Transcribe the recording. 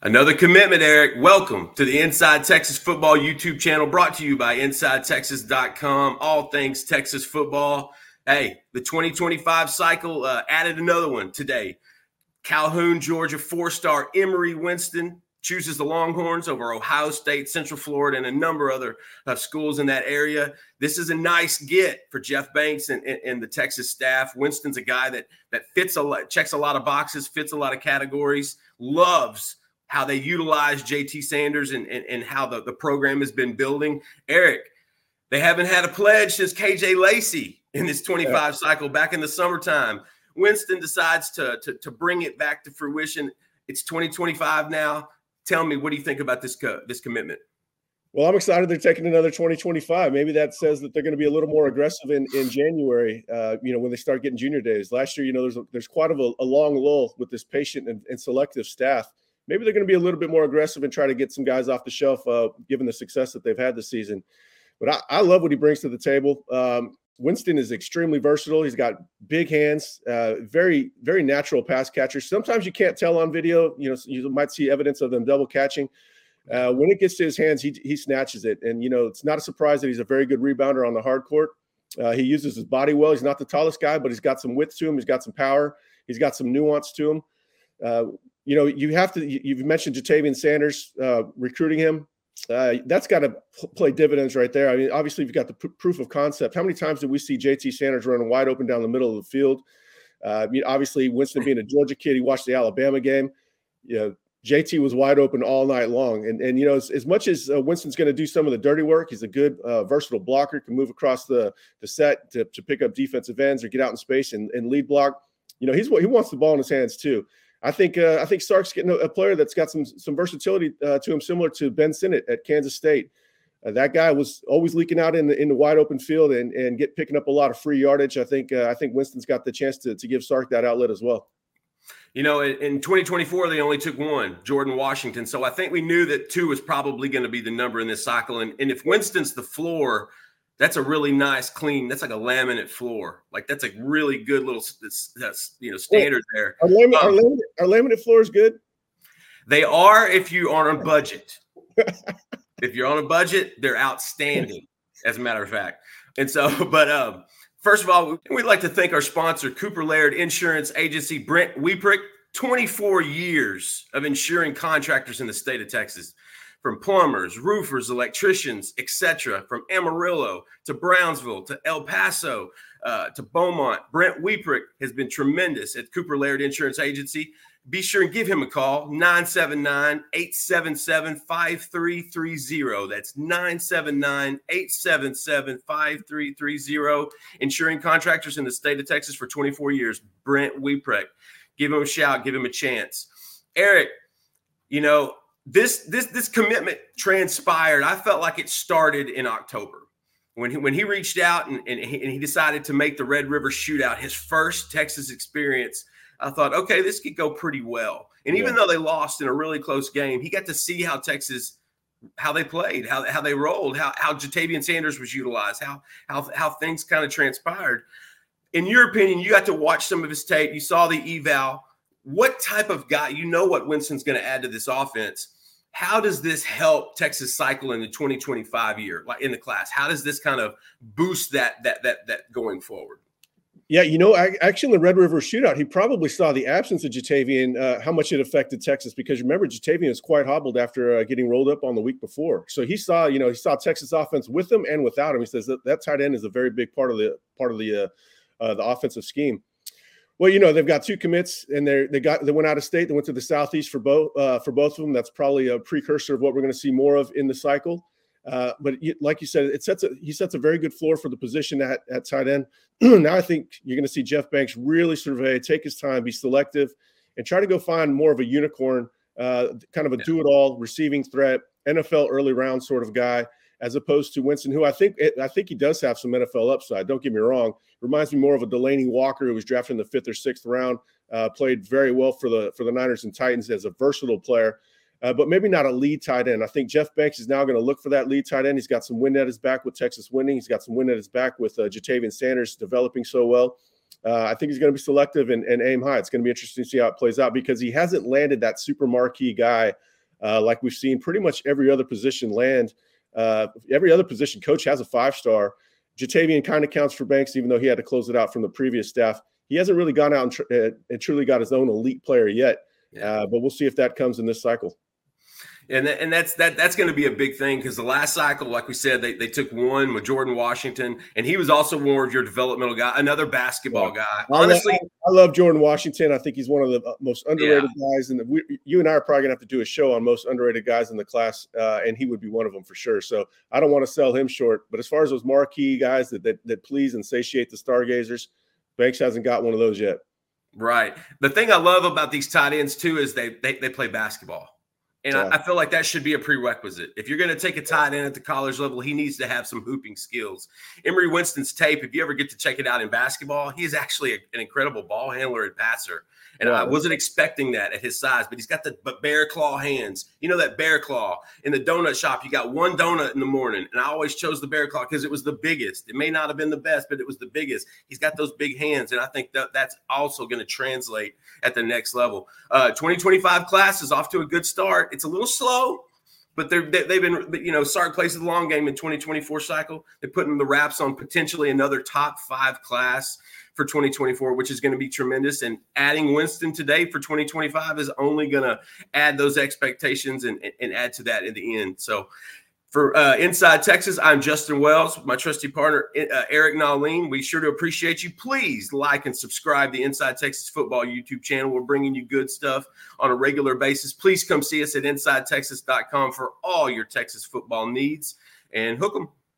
Another commitment, Eric. Welcome to the Inside Texas Football YouTube channel brought to you by InsideTexas.com. All things Texas football. Hey, the 2025 cycle uh, added another one today. Calhoun, Georgia, four star Emaree Winston chooses the Longhorns over Ohio State, Central Florida, and a number of other uh, schools in that area. This is a nice get for Jeff Banks and, and, and, the Texas staff. Winston's a guy that that fits a lot, checks a lot of boxes, fits a lot of categories, loves how they utilize JT Sanders and, and, and how the, the program has been building. Eric, they haven't had a pledge since KJ Lacy in this 25 yeah. cycle back in the summertime. Winston decides to, to, to bring it back to fruition. It's 2025 now. Tell me, what do you think about this co- this commitment? Well, I'm excited they're taking another 2025. Maybe that says that they're going to be a little more aggressive in, in January, uh, you know, when they start getting junior days. Last year, you know, there's a, there's quite of a, a long lull with this patient and, and selective staff maybe they're going to be a little bit more aggressive and try to get some guys off the shelf, uh, given the success that they've had this season. But I, I love what he brings to the table. Um, Winston is extremely versatile. He's got big hands, uh, very, very natural pass catcher. Sometimes you can't tell on video. You know, you might see evidence of them double catching. Uh, when it gets to his hands, he, he snatches it. And, you know, it's not a surprise that he's a very good rebounder on the hard court. Uh, he uses his body well. He's not the tallest guy, but he's got some width to him. He's got some power. He's got some nuance to him. You know, you have to. You've mentioned Ja'Tavion Sanders uh, recruiting him. Uh, that's got to play dividends right there. I mean, obviously, you've got the pr- proof of concept. How many times did we see JT Sanders running wide open down the middle of the field? Uh, I mean, obviously, Winston being a Georgia kid, he watched the Alabama game. You know, JT was wide open all night long. And, and you know, as, as much as uh, Winston's going to do some of the dirty work, he's a good, uh, versatile blocker, can move across the, the set to, to pick up defensive ends or get out in space and, and lead block. You know, he's what he wants the ball in his hands too. I think uh, I think Sark's getting a, a, player that's got some some versatility uh, to him, similar to Ben Sinnott at Kansas State. Uh, that guy was always leaking out in the in the wide open field and and get picking up a lot of free yardage. I think uh, I think Winston's got the chance to to give Sark that outlet as well. You know, in 2024 they only took one, Jordan Washington. So I think we knew that two was probably going to be the number in this cycle. And and if Winston's the floor that's a really nice, clean. That's like a laminate floor. Like that's a really good little that's, you know standard there. Our laminate, um, our, laminate, our laminate floor is good. They are if you are on budget. if you're on a budget, they're outstanding. As a matter of fact, and so, but um, first of all, we'd like to thank our sponsor, Cooper Laird Insurance Agency, Brent Wieprick. 24 years of insuring contractors in the state of Texas from plumbers, roofers, electricians, etc., from Amarillo to Brownsville to El Paso uh, to Beaumont. Brent Wieprick has been tremendous at Cooper Laird Insurance Agency. Be sure and give him a call, 979 877 5330. That's 979 877 5330. Insuring contractors in the state of Texas for 24 years. Brent Wieprick. Give him a shout, give him a chance. Eric, you know, this this this commitment transpired. I felt like it started in October when he, when he reached out and, and, he, and he decided to make the Red River Shootout his first Texas experience. I thought, okay, this could go pretty well. And even yeah. though they lost in a really close game, he got to see how Texas how they played, how, how they rolled, how how Ja'Tavion Sanders was utilized, how how how things kind of transpired. In your opinion, you got to watch some of his tape. You saw the eval. What type of guy? You know what Winston's going to add to this offense how does this help Texas cycle in the 2025 year, like in the class? How does this kind of boost that that that that going forward? Yeah, you know, actually, in the Red River shootout, he probably saw the absence of Ja'Tavion, uh, how much it affected Texas. Because remember, Ja'Tavion was quite hobbled after uh, getting rolled up on the week before. So he saw, you know, he saw Texas offense with him and without him. He says that that tight end is a very big part of the part of the uh, uh the offensive scheme. Well, you know they've got two commits, and they they got they went out of state. They went to the southeast for both uh, for both of them. That's probably a precursor of what we're going to see more of in the cycle. Uh, but like you said, it sets a, he sets a very good floor for the position at, at tight end. now I think you're going to see Jeff Banks really survey, take his time, be selective, and try to go find more of a unicorn, uh, kind of a do-it-all receiving threat, NFL early round sort of guy as opposed to Winston, who I think I think he does have some NFL upside. Don't get me wrong; reminds me more of a Delanie Walker, who was drafted in the fifth or sixth round. Uh, played very well for the for the Niners and Titans as a versatile player, uh, but maybe not a lead tight end. I think Jeff Banks is now going to look for that lead tight end. He's got some wind at his back with Texas winning. He's got some wind at his back with uh, Ja'Tavion Sanders developing so well. uh, I think he's going to be selective and, and, aim high. It's going to be interesting to see how it plays out because he hasn't landed that super marquee guy uh, like we've seen pretty much every other position land. Uh, every other position coach has a five star. Ja'Tavion kind of counts for Banks, even though he had to close it out from the previous staff. He hasn't really gone out and, tr- uh, and truly got his own elite player yet, yeah. Uh, but we'll see if that comes in this cycle and and that's that that's going to be a big thing because the last cycle, like we said, they, they took one with Jordan Washington, and he was also one of your developmental guy, another basketball yeah. guy. Honestly, I love, I love, Jordan Washington. I think he's one of the uh, most underrated yeah. guys, and you and I are probably going to have to do a show on most underrated guys in the class, uh, and he would be one of them for sure. So I don't want to sell him short, but as far as those marquee guys that that, that please and satiate the stargazers, Banks hasn't got one of those yet. Right. The thing I love about these tight ends too is they they, they play basketball. And yeah. I, I, feel like that should be a prerequisite. If you're going to take a tight end at the college level, he needs to have some hooping skills. Emaree Winston's tape, if you ever get to check it out in basketball, he is actually a, an incredible ball handler and passer. And I wasn't expecting that at his size, but he's got the bear claw hands. You know that bear claw in the donut shop. You got one donut in the morning, and I always chose the bear claw because it was the biggest. It may not have been the best, but it was the biggest. He's got those big hands, and I think that that's also going to translate at the next level. Uh, 2025 class is off to a good start. It's a little slow, but they're, they've been, you know, Sark plays the long game in 2024 cycle. They're putting the wraps on potentially another top five class for 2024, which is going to be tremendous. And adding Winston today for 2025 is only going to add those expectations and, and add to that in the end. So for uh, Inside Texas, I'm Justin Wells, my trusty partner, uh, Eric Nahlin. We sure to appreciate you. Please like and subscribe the Inside Texas Football YouTube channel. We're bringing you good stuff on a regular basis. Please come see us at InsideTexas.com for all your Texas football needs and hook them.